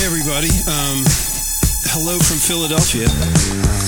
Hi, everybody. Um, hello from Philadelphia.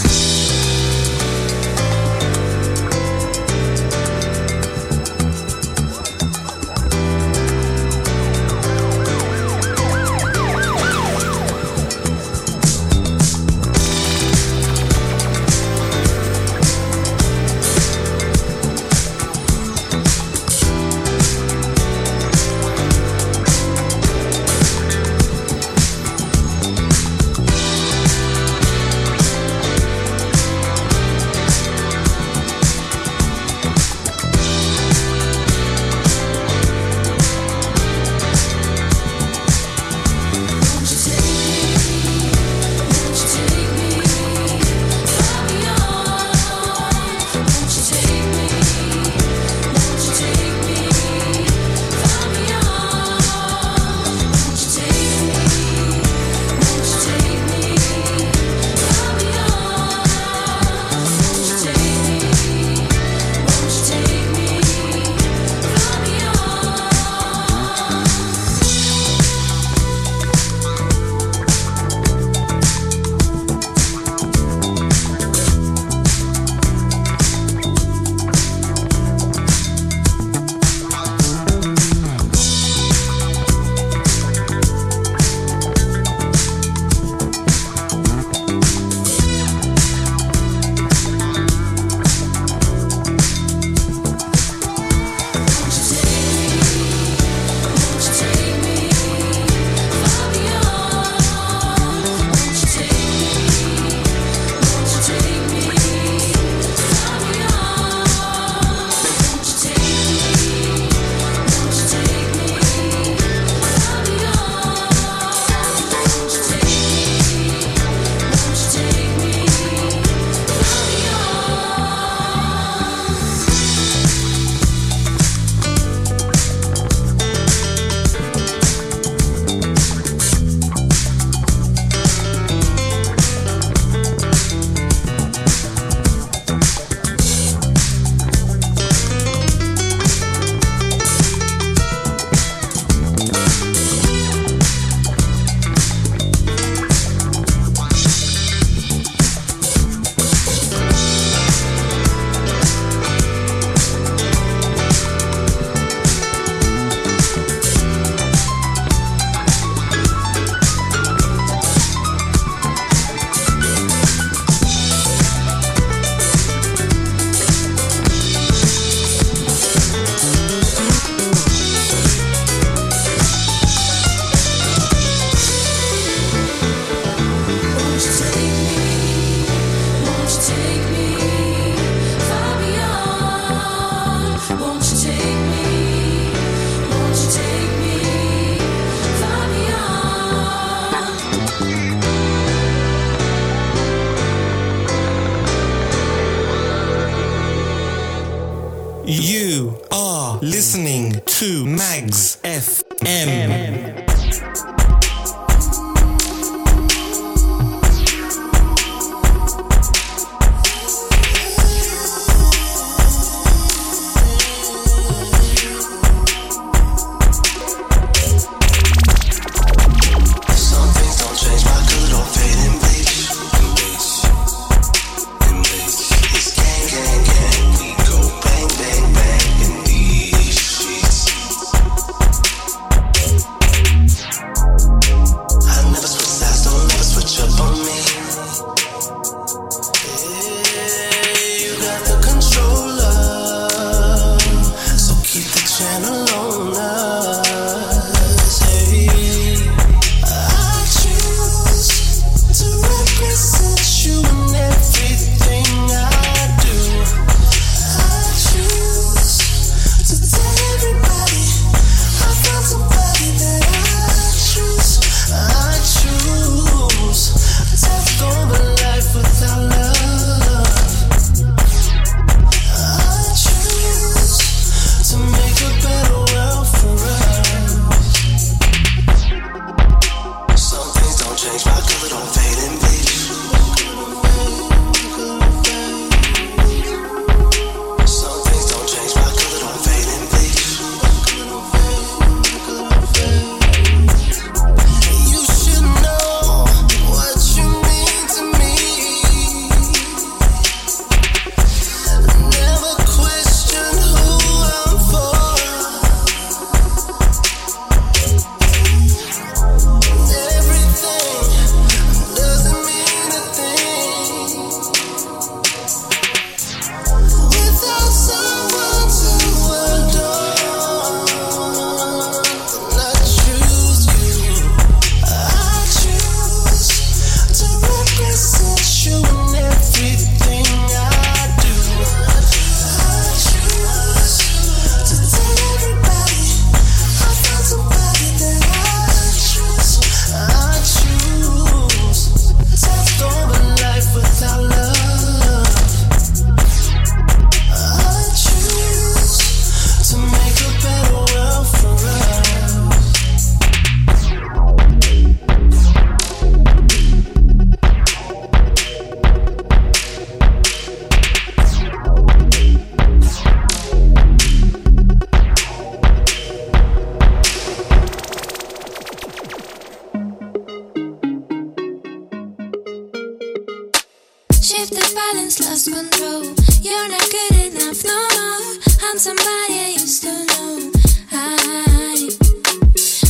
lost control. You're not good enough, no, more. I'm somebody I used to know. I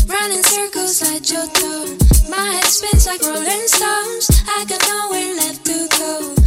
run in circles like Johto. My head spins like Rolling Stones. I got nowhere left to go.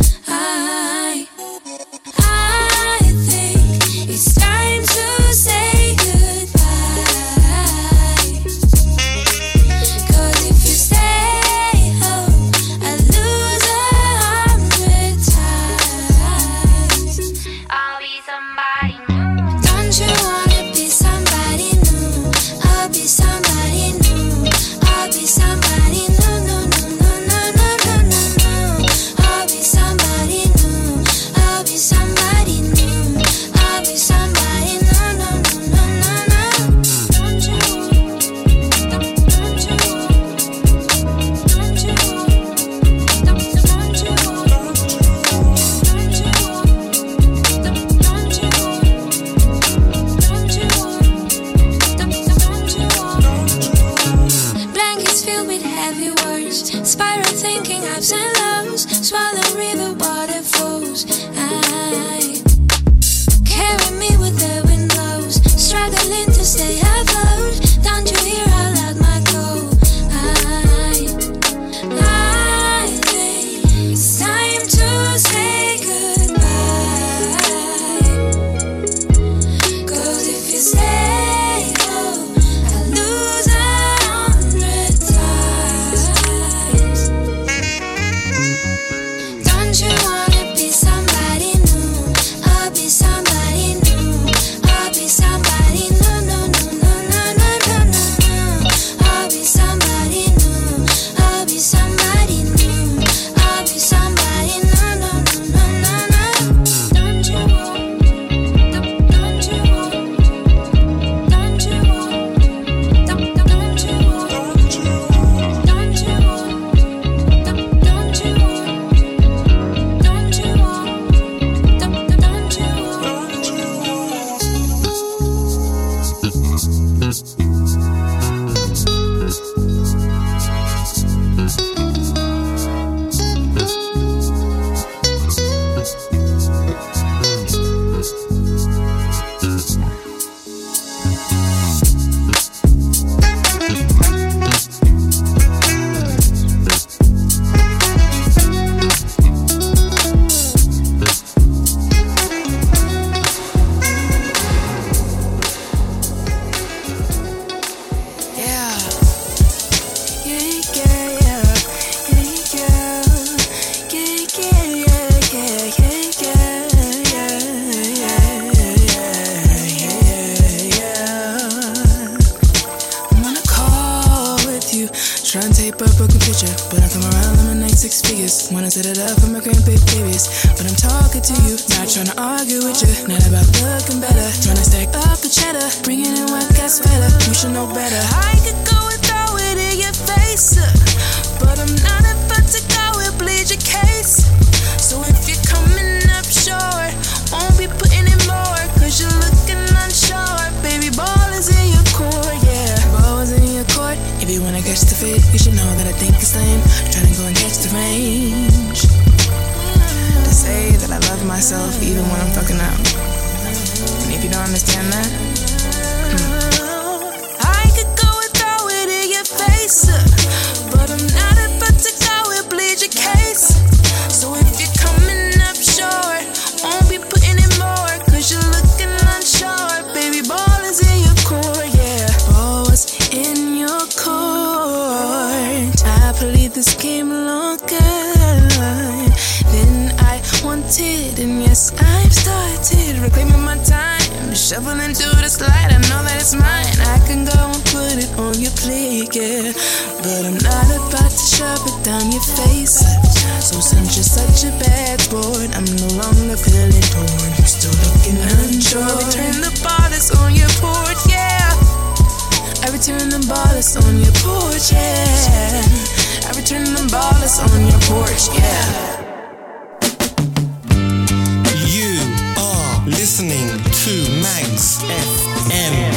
started, and yes, I've started reclaiming my time. Shoveling through the slide, I know that it's mine. I can go and put it on your plate, yeah. But I'm not about to shove it down your face. So since you're such a bad sport, I'm no longer feeling torn. You Still looking unsure. I return the bottles on your porch, yeah. I return the bottles on your porch, yeah. I return the bottles on your porch, yeah. listening to Magz FM.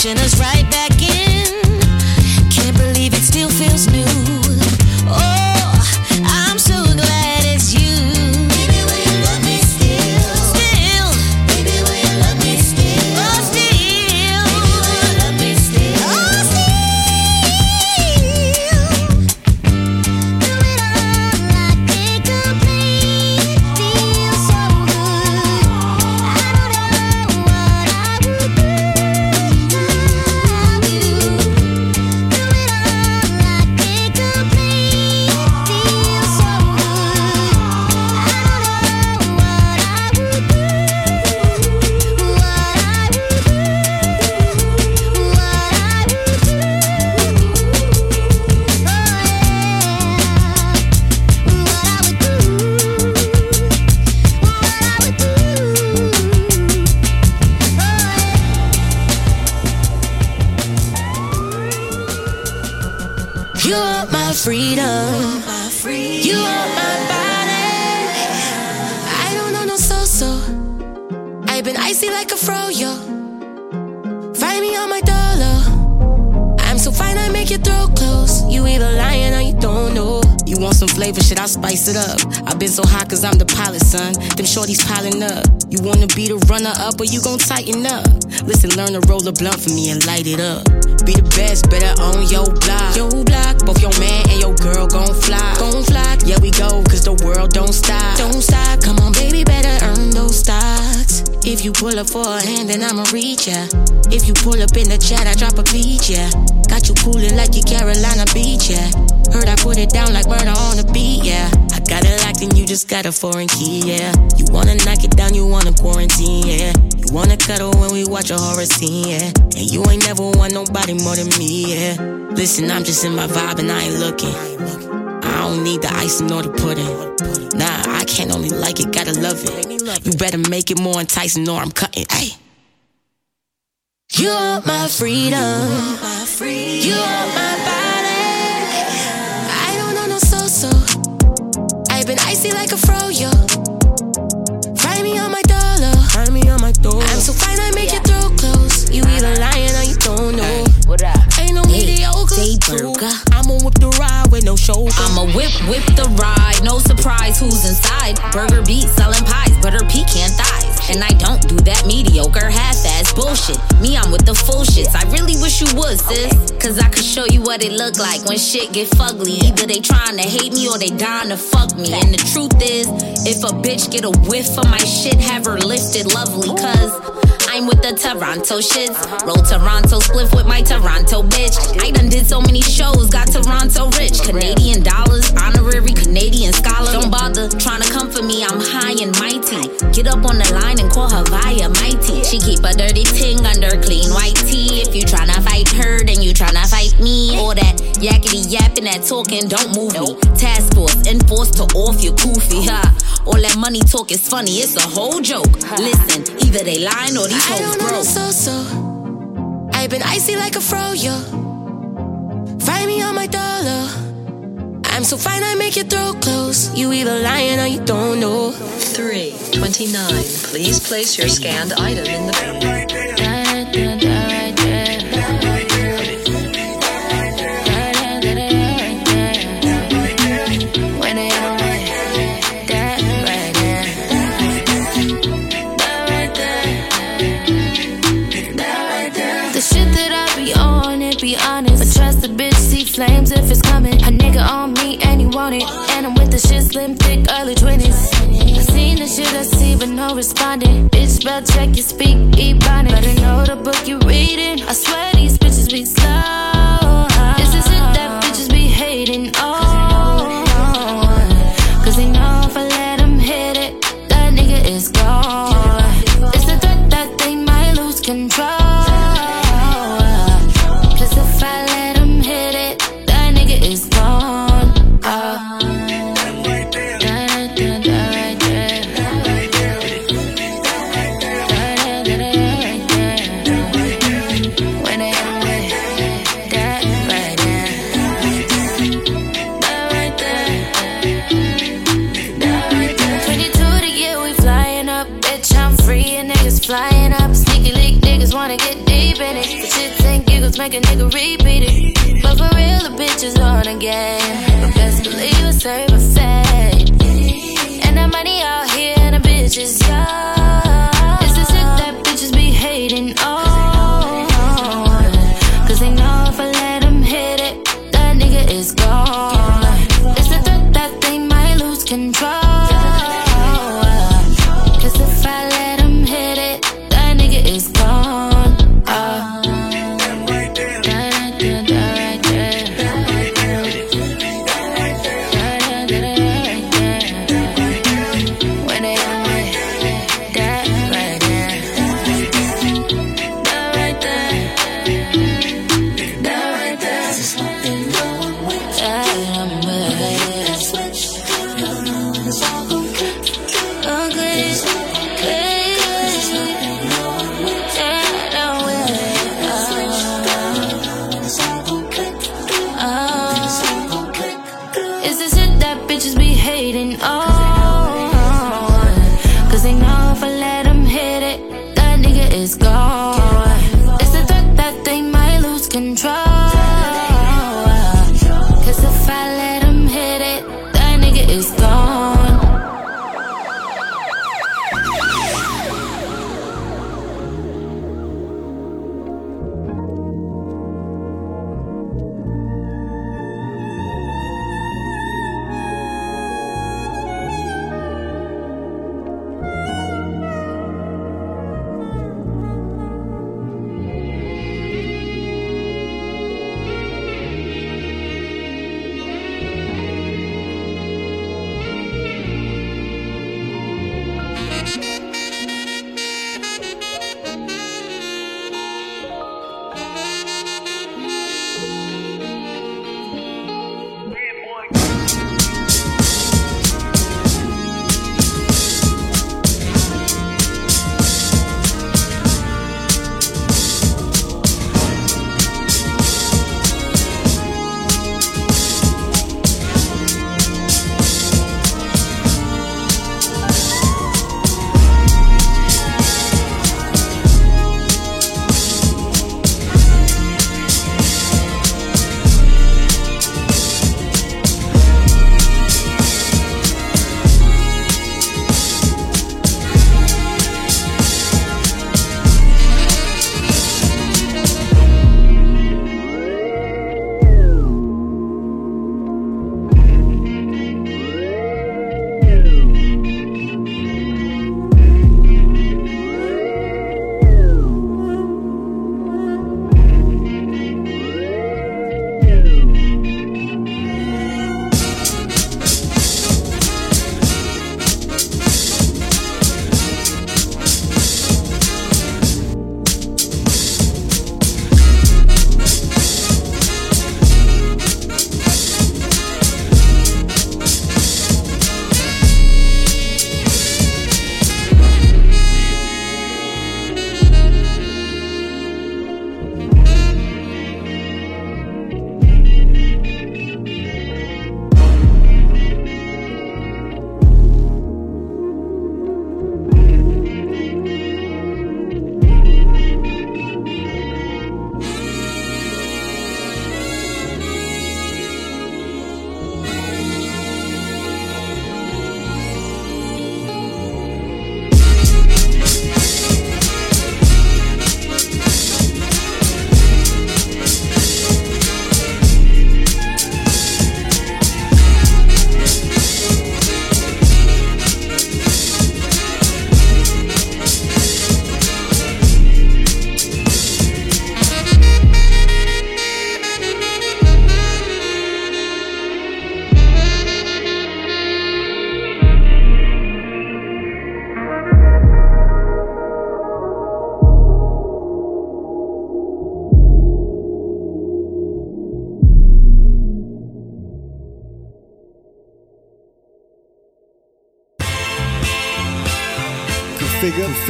Pushing us right back blunt for me and light it up. Be the best, better on your block. Your block, both your man and your girl gon' fly. Gon' fly, yeah, we go, cause the world don't stop. Don't stop, come on, baby, better earn those stocks. If you pull up for a hand, then I'ma reach ya. If you pull up in the chat, I drop a beat, yeah. Got you cooling like you Carolina Beach, yeah. Heard I put it down like murder on the beat, yeah. Got it locked and you just got a foreign key, yeah. You wanna knock it down, you wanna quarantine, yeah. You wanna cuddle when we watch a horror scene, yeah. And you ain't never want nobody more than me, yeah. Listen, I'm just in my vibe and I ain't looking. I don't need the icing or the pudding. Nah, I can't only like it, gotta love it. You better make it more enticing or I'm cutting, ayy. You want my freedom. You want my body. I've been icy like a froyo. Find me on my dollar. Find me on my door. I'm so fine, I make your throat close. You either lying or you don't know. What up? Ain't no mediocre. Day burger. I'ma whip the ride with no shoulder. I'ma whip, whip the ride. No surprise who's inside. Burger beat, selling pies, butter pecan thighs. And I don't do that mediocre half-ass bullshit. Me, I'm with the full shits. I really wish you would, sis. Cause I could show you what it look like when shit get fugly. Either they trying to hate me or they dying to fuck me. And the truth is, if a bitch get a whiff of my shit, have her lifted lovely. Cause I'm with the Toronto shits. Roll Toronto spliff with my Toronto bitch. I done did so many shows, got Toronto rich. Canadian dollars, honorary Canadian scholar. Don't bother trying to come for me, I'm high and mighty. Get up on the line and call her via mighty. She keep a dirty ting under clean white tee. If you tryna fight her, then you tryna fight me. All that yakety yapping, that talking, don't move me. Task force, enforced to off your koofy, ha. All that money talk is funny, it's a whole joke. Listen, either they lying or these I hoes don't know broke. so-so. I've been icy like a froyo. Find me on my dollar. I'm so fine, I make your throat close. You either lying or you don't know. 329. Please place your scanned item in the nigga on me and he want it. And I'm with the shit slim, thick, early 20s. I seen the shit I see, but no responding. Bitch, spell check, you speak, ebonics. Better know the book you're reading. I swear these bitches be slow. make a nigga repeat it. But for real, the bitch is on again.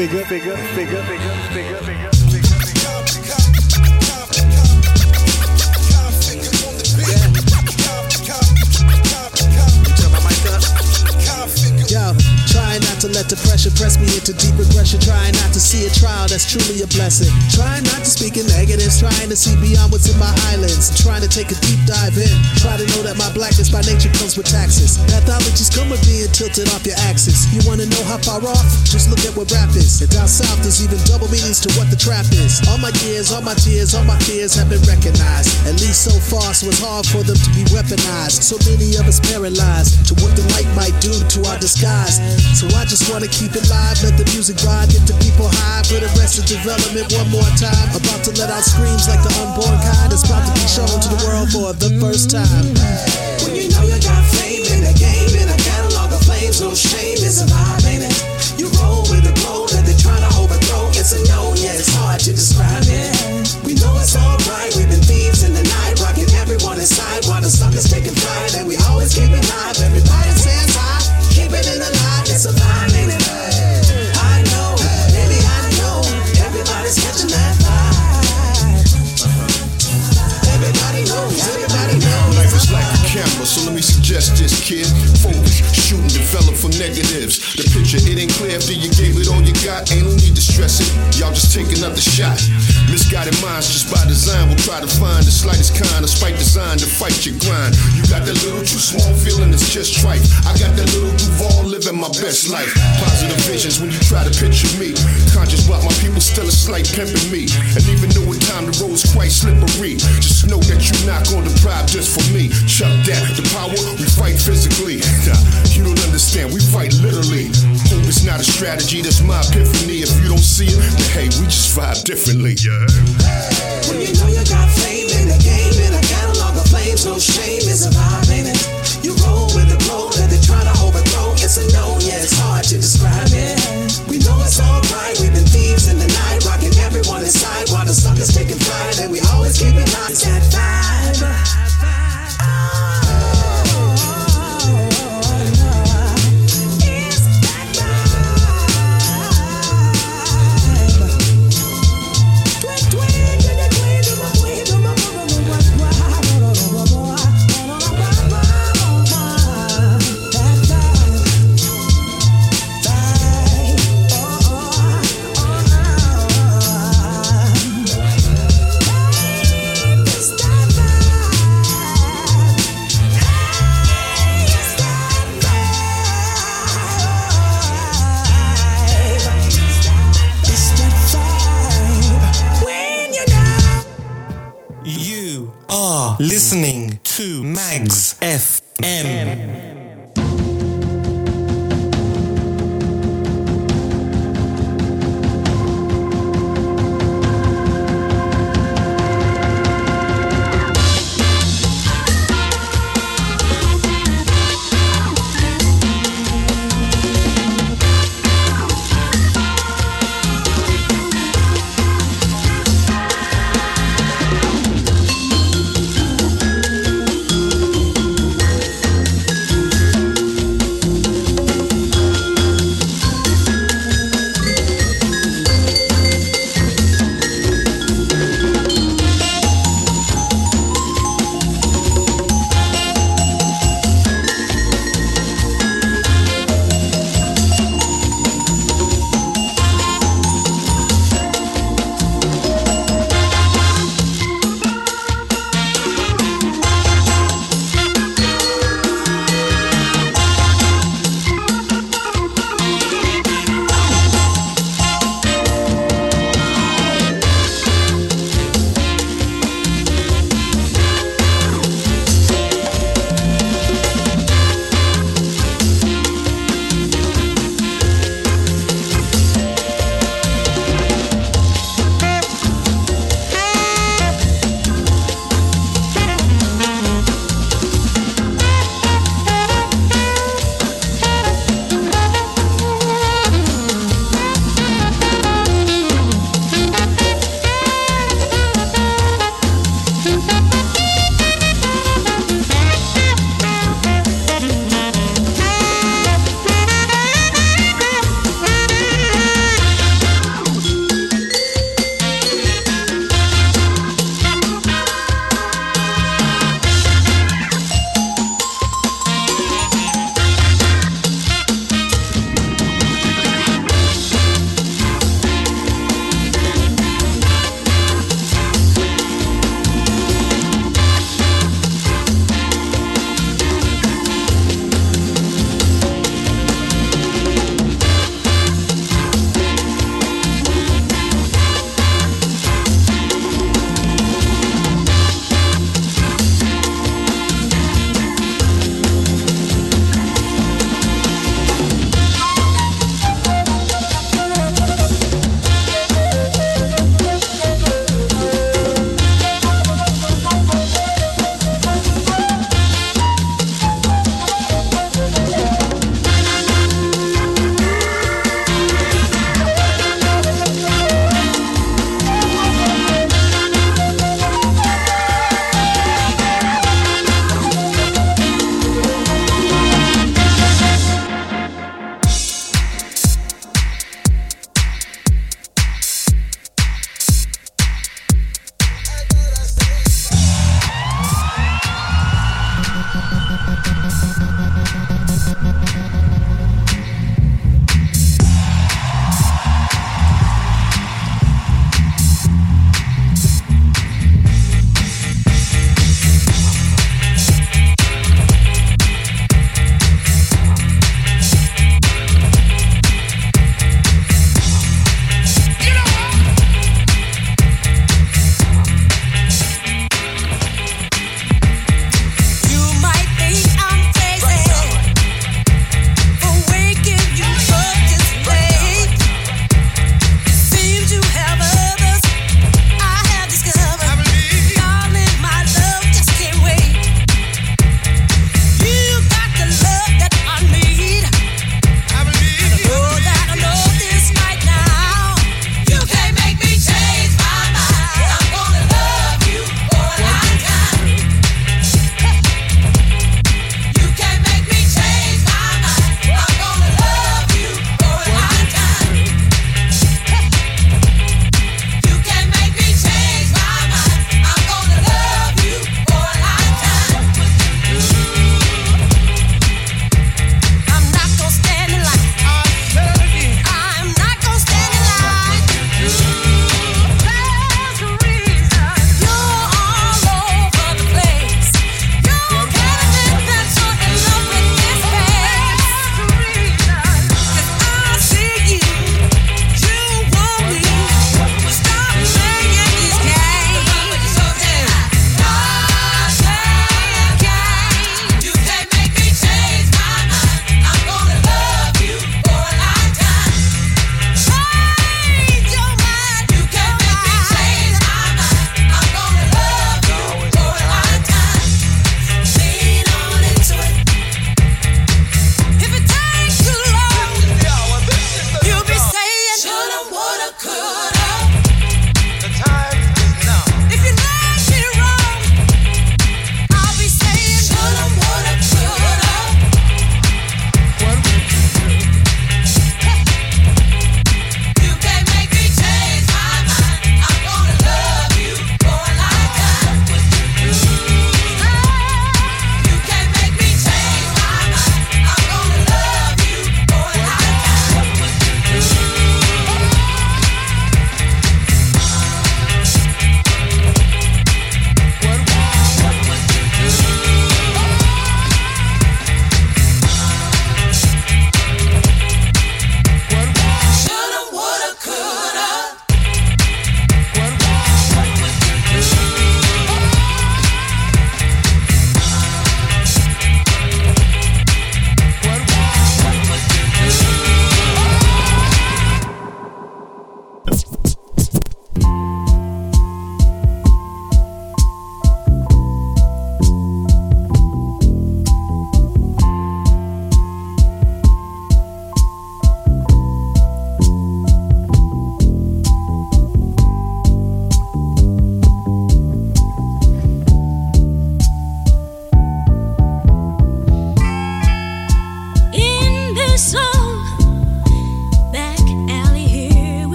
figure, figure, figure. Even double meanings to what the trap is. All my years, all my tears, all my fears have been recognized. At least so far, so it's hard for them to be weaponized. So many of us paralyzed to what the light might do to our disguise. So I just wanna keep it live, let the music ride, get the people high for the rest of development one more time. About to let out screams like the unborn kind. It's about to be shown to the world for the first time. When you know you got fame in the game, in a catalog of flames, no shame, it's a kid. Negatives. The picture, it ain't clear after you gave it all you got. Ain't no need to stress it. Y'all just take another shot. Misguided minds just by design will try to find the slightest kind of spite design to fight your grind. You got that little too small feeling, it's just trite. I got that little Duval living my best life. Positive visions when you try to picture me. Conscious about my people, still a slight pimping me. And even though at time the road's quite slippery, just know that you're not gonna deprive just for me. Chuck that, the power, we fight physically. you don't understand, we fight literally. Hope it's not a strategy, that's my epiphany. If you don't see it, then hey, we just vibe differently. Yeah. When you know you got fame in the game, in a catalog of flames, no shame, it's a vibe, ain't it? You roll with the glow that they're trying to overthrow. It's a no, yeah, it's hard to describe listening to Magz FM.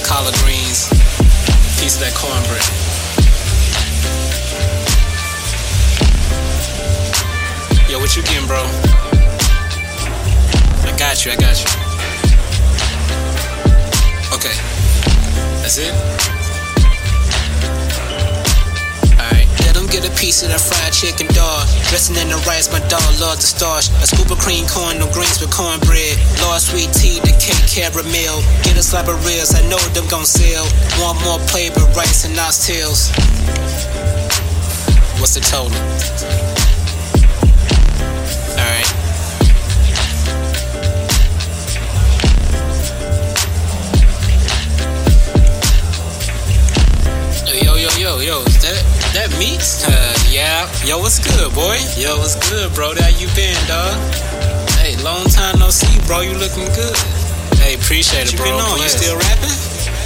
Those collard greens, piece of that cornbread. Yo, what you getting, bro? I got you, I got you. Okay, that's it. Get a piece of that fried chicken dog. Dressing in the rice, my dog love the starch. A scoop of cream corn, no greens with cornbread. Lord sweet tea, the cake caramel. Get a slab of ribs, I know them gon' sell. One more plate with rice and oxtails. What's the total? Alright. Yo, yo, yo, yo, that that? Uh, yeah. Yo, what's good, boy? Yo, what's good, bro? How you been, dog? Hey, long time no see, bro. You looking good. Hey, appreciate it, What you bro. been on? You still rapping?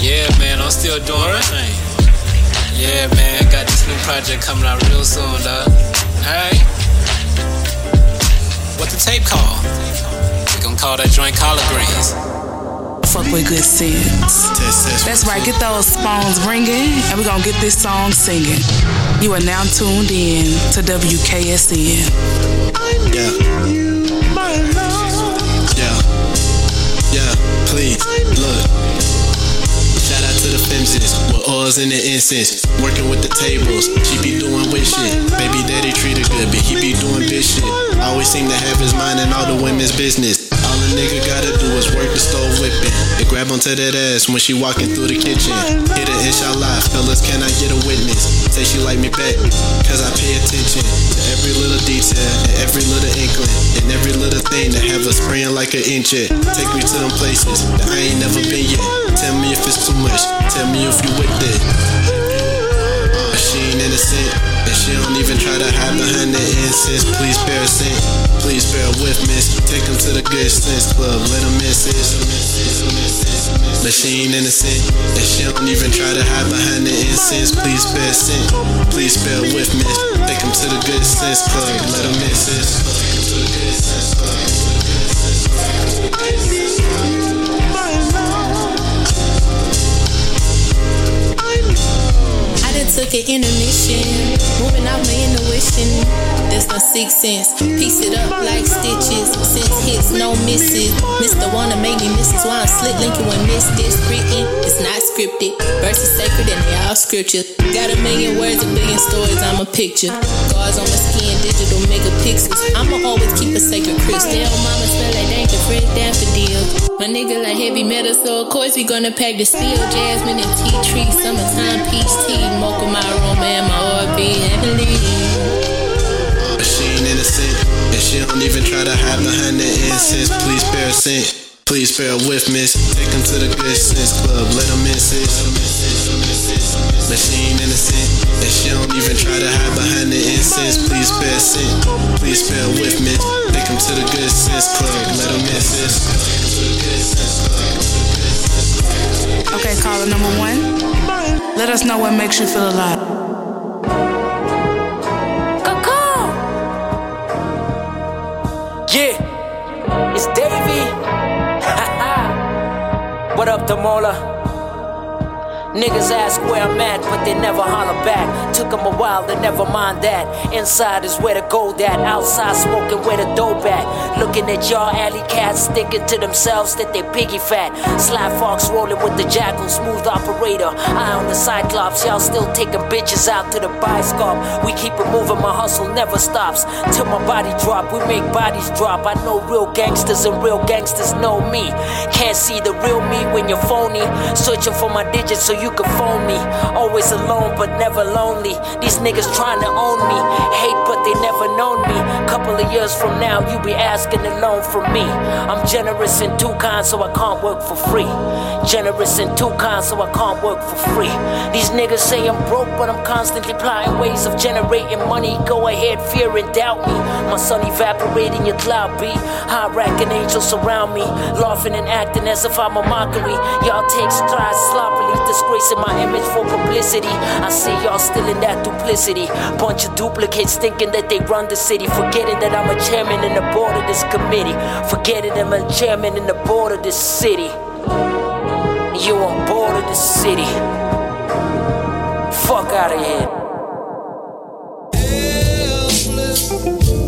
Yeah, man, I'm still doing my thing. Yeah, man, got this new project coming out real soon, dog. Alright. What the tape called? We gonna call that joint collard greens. Fuck with good sense. That's right, get those phones ringing, and we're gonna get this song singing. You are now tuned in to WKSN. Yeah. Yeah. Yeah, please, look. Shout out to the Femses with oils in the incense. Working with the tables, she be doing with shit. Baby daddy treat her good, but he be doing bitch shit. Always seem to have his mind in all the women's business. A nigga gotta do is work the stove whipping. And grab onto that ass when she walking through the kitchen. Hit a inshallah, fellas, can I get a witness? Say she like me back, cause I pay attention to every little detail and every little inkling and every little thing that have us spraying like an inch it. Take me to them places that I ain't never been yet. Tell me if it's too much, tell me if you with it. She ain't innocent, and she don't even try to hide behind the incense. Please bear a scent, Take them to the good sense club, let them miss it. But she ain't innocent, and she don't even try to hide behind the incense. Please a scent, please bear with miss. Take them to the good sense club, let them miss it. Took an intermission, moving out my intuition. That's my sixth sense. Piece it up like stitches. Since hits, no misses. Mr. Wanna make me is why I'm slit linking when miss this written. It's not scripted. Verses sacred and they all scripture. Got a million words, a billion stories, I'm a picture. Scars on my skin, digital megapixels. I'ma always keep a sacred crystal. Tell mama smell like danger, fresh daffodils. My nigga like heavy metal, so of course we gonna pack the steel. Jasmine and tea tree, summertime peach tea. Mocha my aroma and my ORB heavily. She ain't innocent, and she don't even try to hide behind the incense. Please bear a scent, please bear with miss. Take them to the good sense club, let them miss it. But she ain't innocent, and she don't even try to hide behind the incense. Please bear a scent, please bear with miss. Take them to the good sense club, let them miss it. Okay, caller number one. Let us know what makes you feel alive. Yeah, it's Davey. what up, Damola? Niggas ask where I'm at, but they never holler back. Took 'em a while, they never mind that. Inside is where the gold at. Outside smoking where the dope at. Looking at y'all alley cats, thinking to themselves that they piggy fat. Sly Fox rolling with the jackal, smooth operator. Eye on the cyclops, y'all still taking bitches out to the biscope. We keep it moving, my hustle never stops. Till my body drop, we make bodies drop. I know real gangsters and real gangsters know me. Can't see the real me when you're phony. Searching for my digits so you can phone me. Always alone, but never lonely. These niggas trying to own me. Hate, but they never known me. Couple of years from now, you be asking a loan from me. I'm generous in two kinds, so I can't work for free. Generous in two kinds, so I can't work for free. These niggas say I'm broke, but I'm constantly plotting ways of generating money. Go ahead, fear and doubt me. My sun evaporating your cloud beat. High racking angels surround me, laughing and acting as if I'm a mockery. Y'all take strides sloppily, disgracing my image for publicity. I see y'all still in that duplicity. Bunch of duplicates thinking that they run the city, forgetting that I'm a chairman and the board of this committee. Forgetting that I'm a chairman and the board of this city. You on board of this city. Fuck out of here. I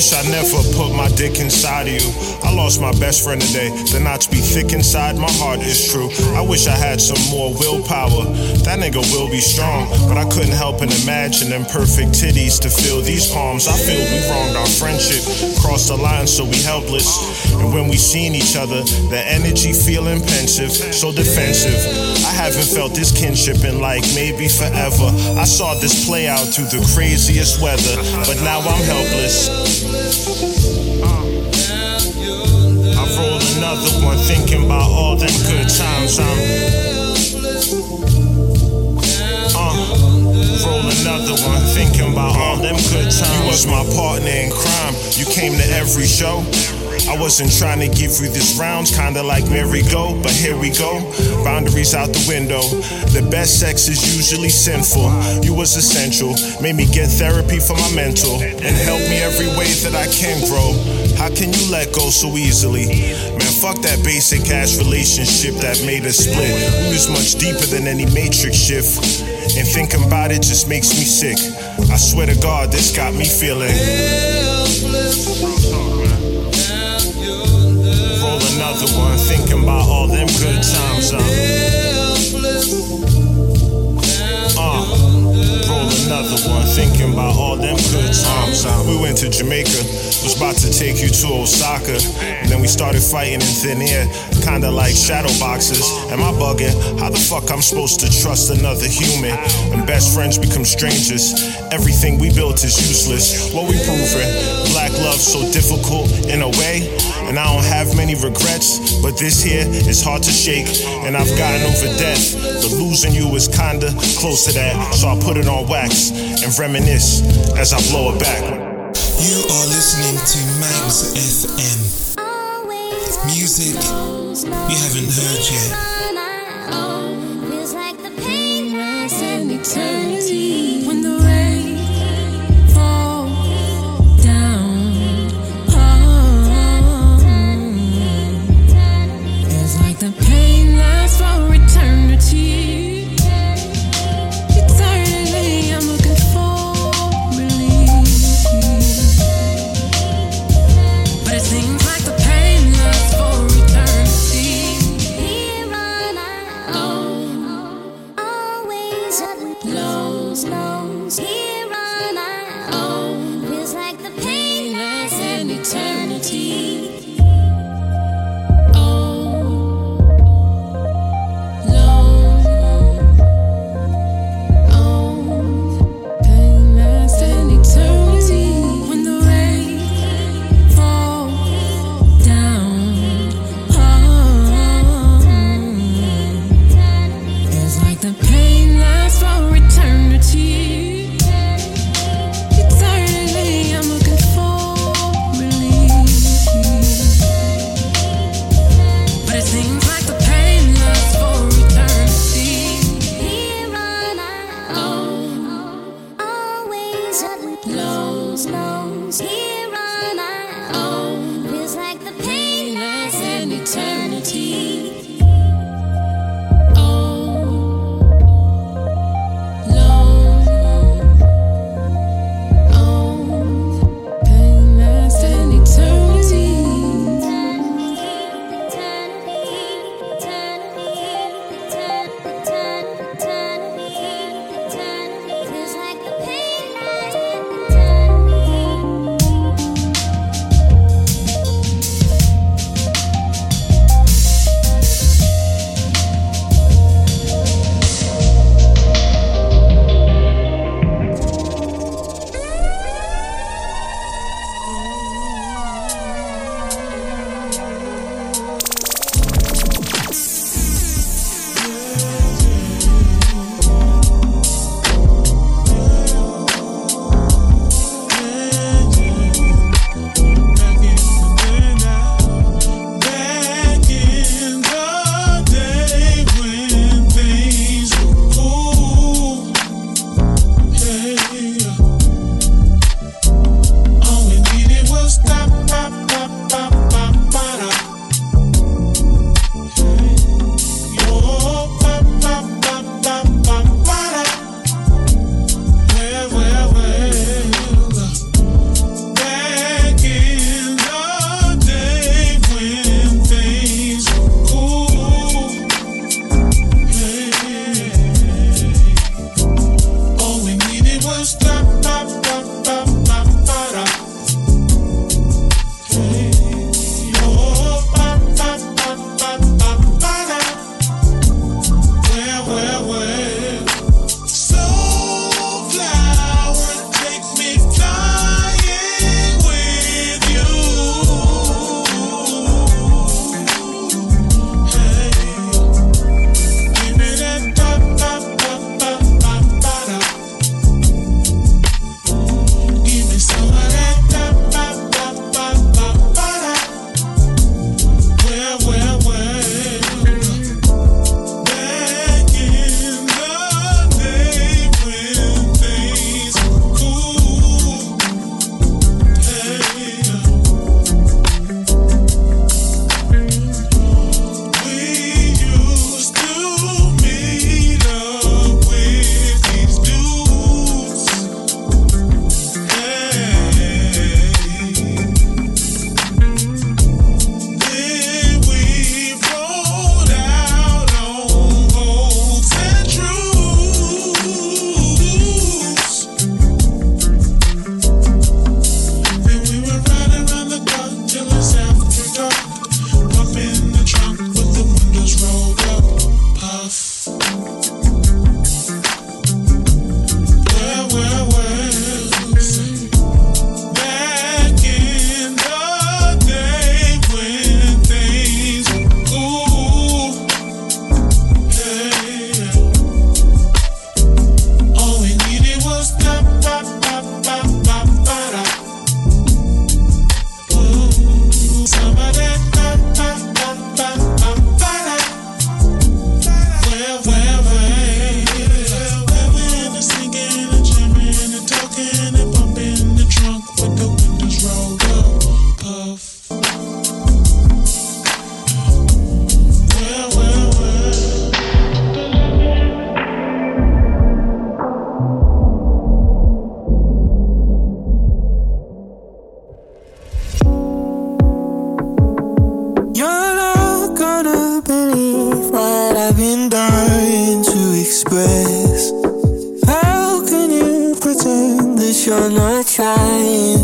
wish I never put my dick inside of you. I lost my best friend today. The knots be thick inside, my heart is true. I wish I had some more willpower. That nigga will be strong, but I couldn't help and imagine them perfect titties to fill these palms. I feel we wronged our friendship, crossed the line, so we helpless. And when we seen each other, the energy feeling pensive, so defensive. I haven't felt this kinship in like maybe forever. I saw this play out through the craziest weather, but now I'm helpless. I roll another one, all them good times. I'm uh, roll another one, all them good times. You was my partner in crime. You came to every show. I wasn't trying to give you this rounds, kinda like merry go, but here we go. Boundaries out the window. The best sex is usually sinful. You was essential, made me get therapy for my mental, and help me every way that I can grow. How can you let go so easily? Man, fuck that basic ass relationship that made us split. We was much deeper than any matrix shift. And thinking about it just makes me sick. I swear to God, this got me feeling. Roll another one, thinking about all them good times. Uh, uh, another one, thinking about all them good times. Uh, we went to Jamaica, was about to take you to Osaka, and then we started fighting in thin air, kinda like shadow boxes. Am I bugging? How the fuck I'm supposed to trust another human? And best friends become strangers, everything we built is useless. What we proving? Black love so difficult in a way, and I don't have many regrets, but this here is hard to shake, and I've gotten over death. But losing you is kinda close to that, so I put it on wax and reminisce as I blow it back. You are listening to Magz FM. Music you haven't heard yet.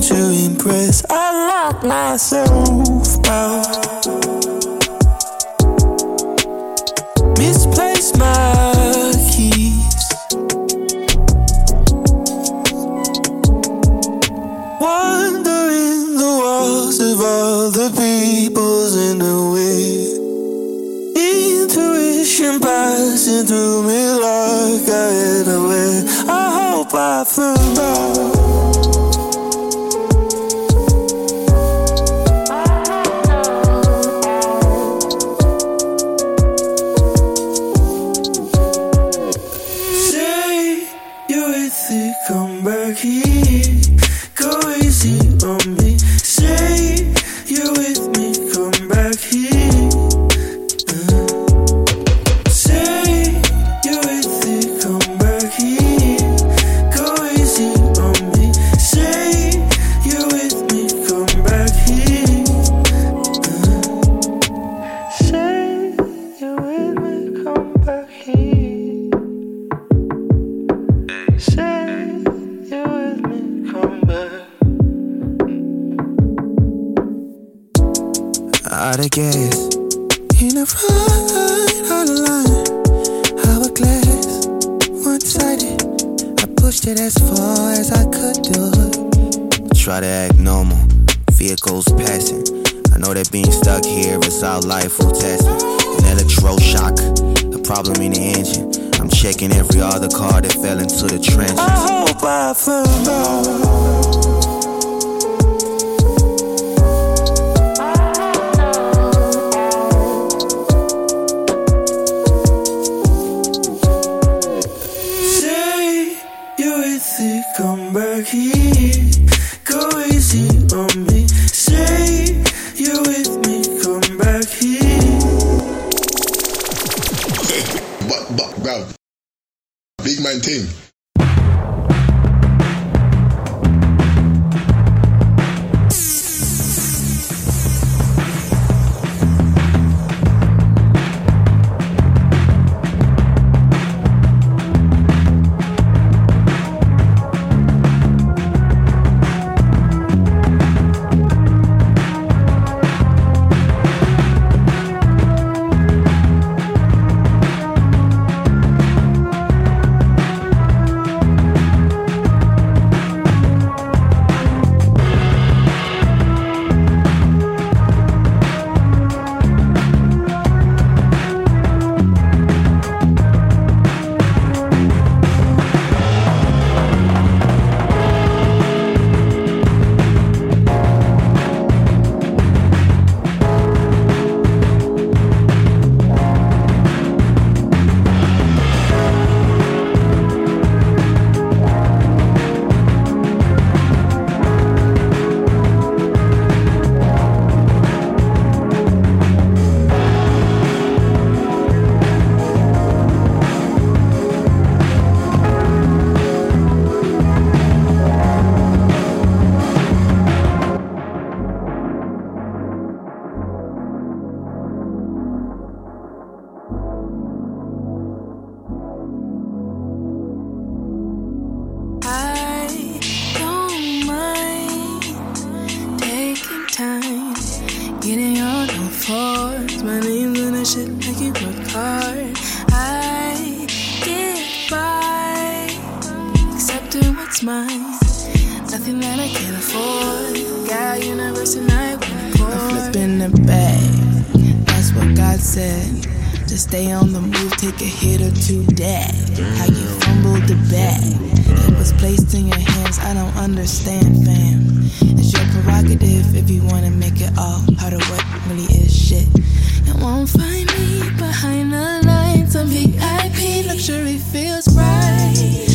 to impress. I lock myself out. Misplace my keys. Wandering the walls of all the peoples in the way. Intuition passing through me like I had away. I hope I flew. bag. That's what God said. Just stay on the move, take a hit or two, dad. How you fumbled the bag. It was placed in your hands, I don't understand, fam. It's your prerogative if you wanna make it all part of what really is shit. You won't find me behind the lines on VIP, luxury feels right.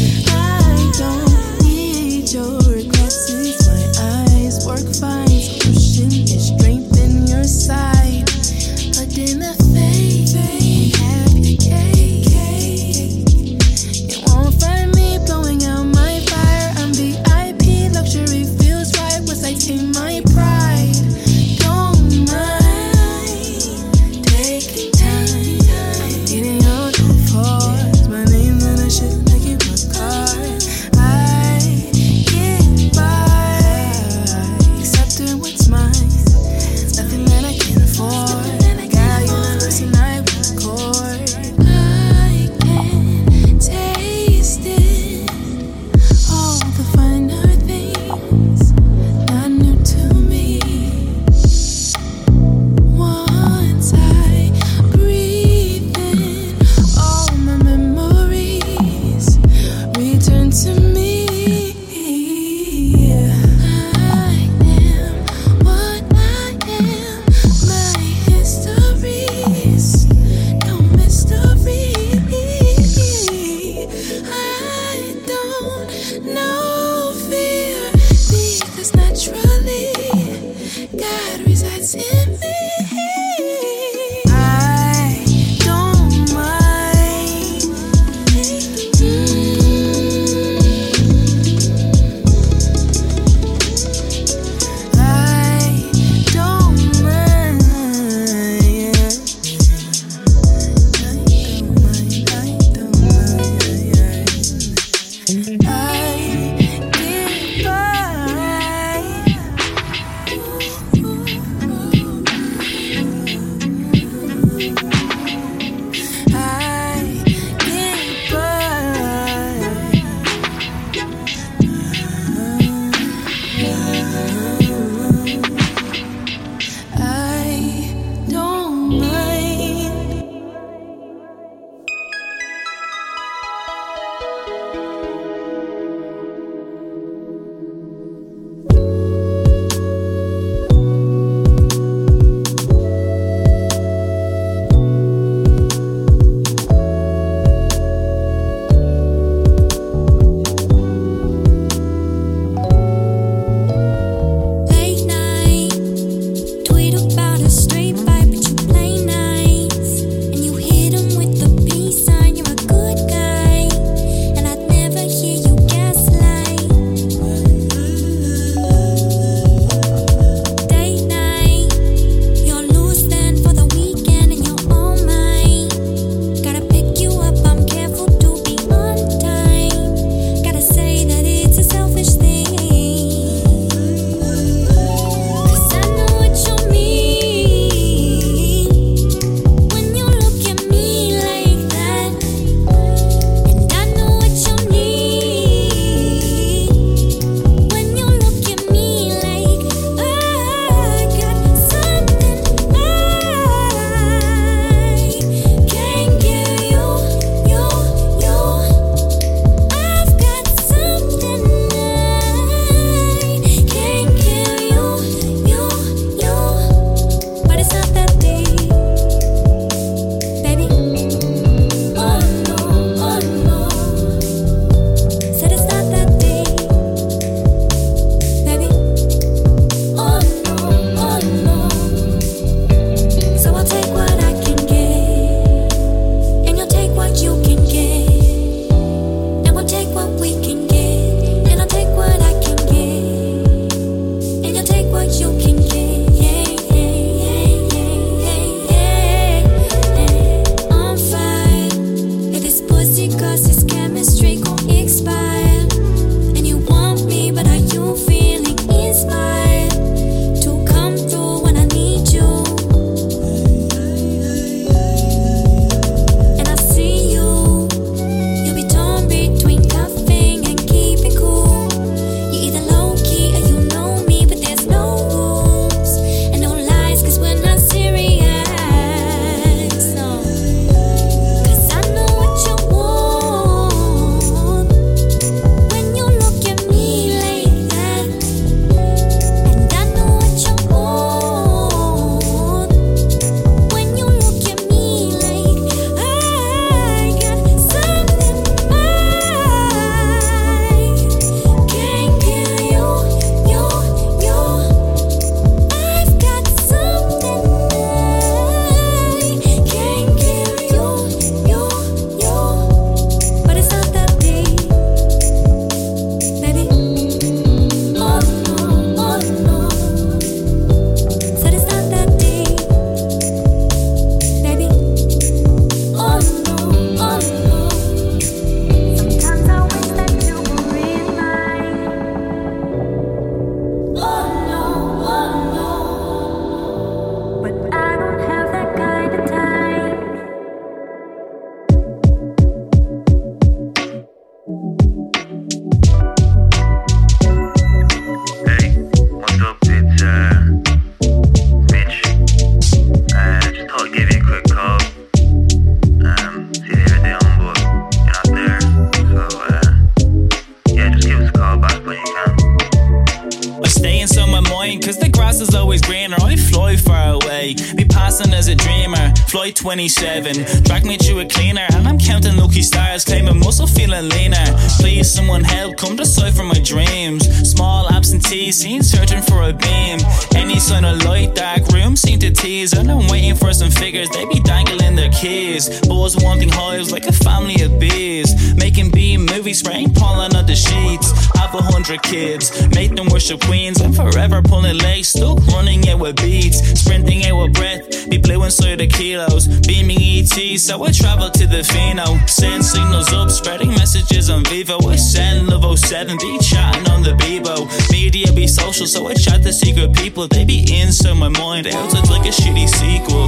Flight 27, drag me to a cleaner, and I'm counting lucky stars, claiming muscle feeling leaner. Please, someone help, come to decipher my dreams. Small absentee, seen searching for a beam. Any sign of light, dark room seem to tease, and I'm waiting for some figures, they be dangling their keys. Boys wanting hives like a family of bees. Making B movies, spraying pollen on the sheets. A hundred kids, make them worship queens. I'm forever pulling legs, stuck running out with beats. Sprinting out with breath, be blue inside the kilos. Beaming ET, so I travel to the Fino. Send signals up, spreading messages on Vivo. I send Love 07, be chatting on the Bebo. Media be social, so I chat to secret people. They be inside my mind, out it's like a shitty sequel.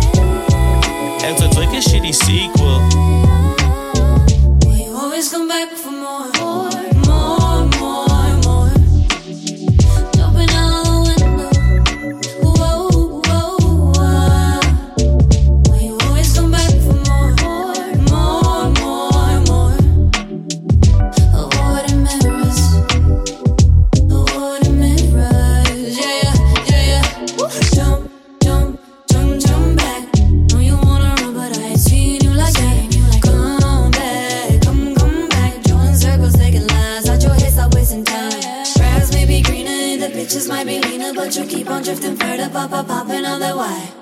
Out it's like a shitty sequel. You always come back drifting further, pop, pop, popping all that white.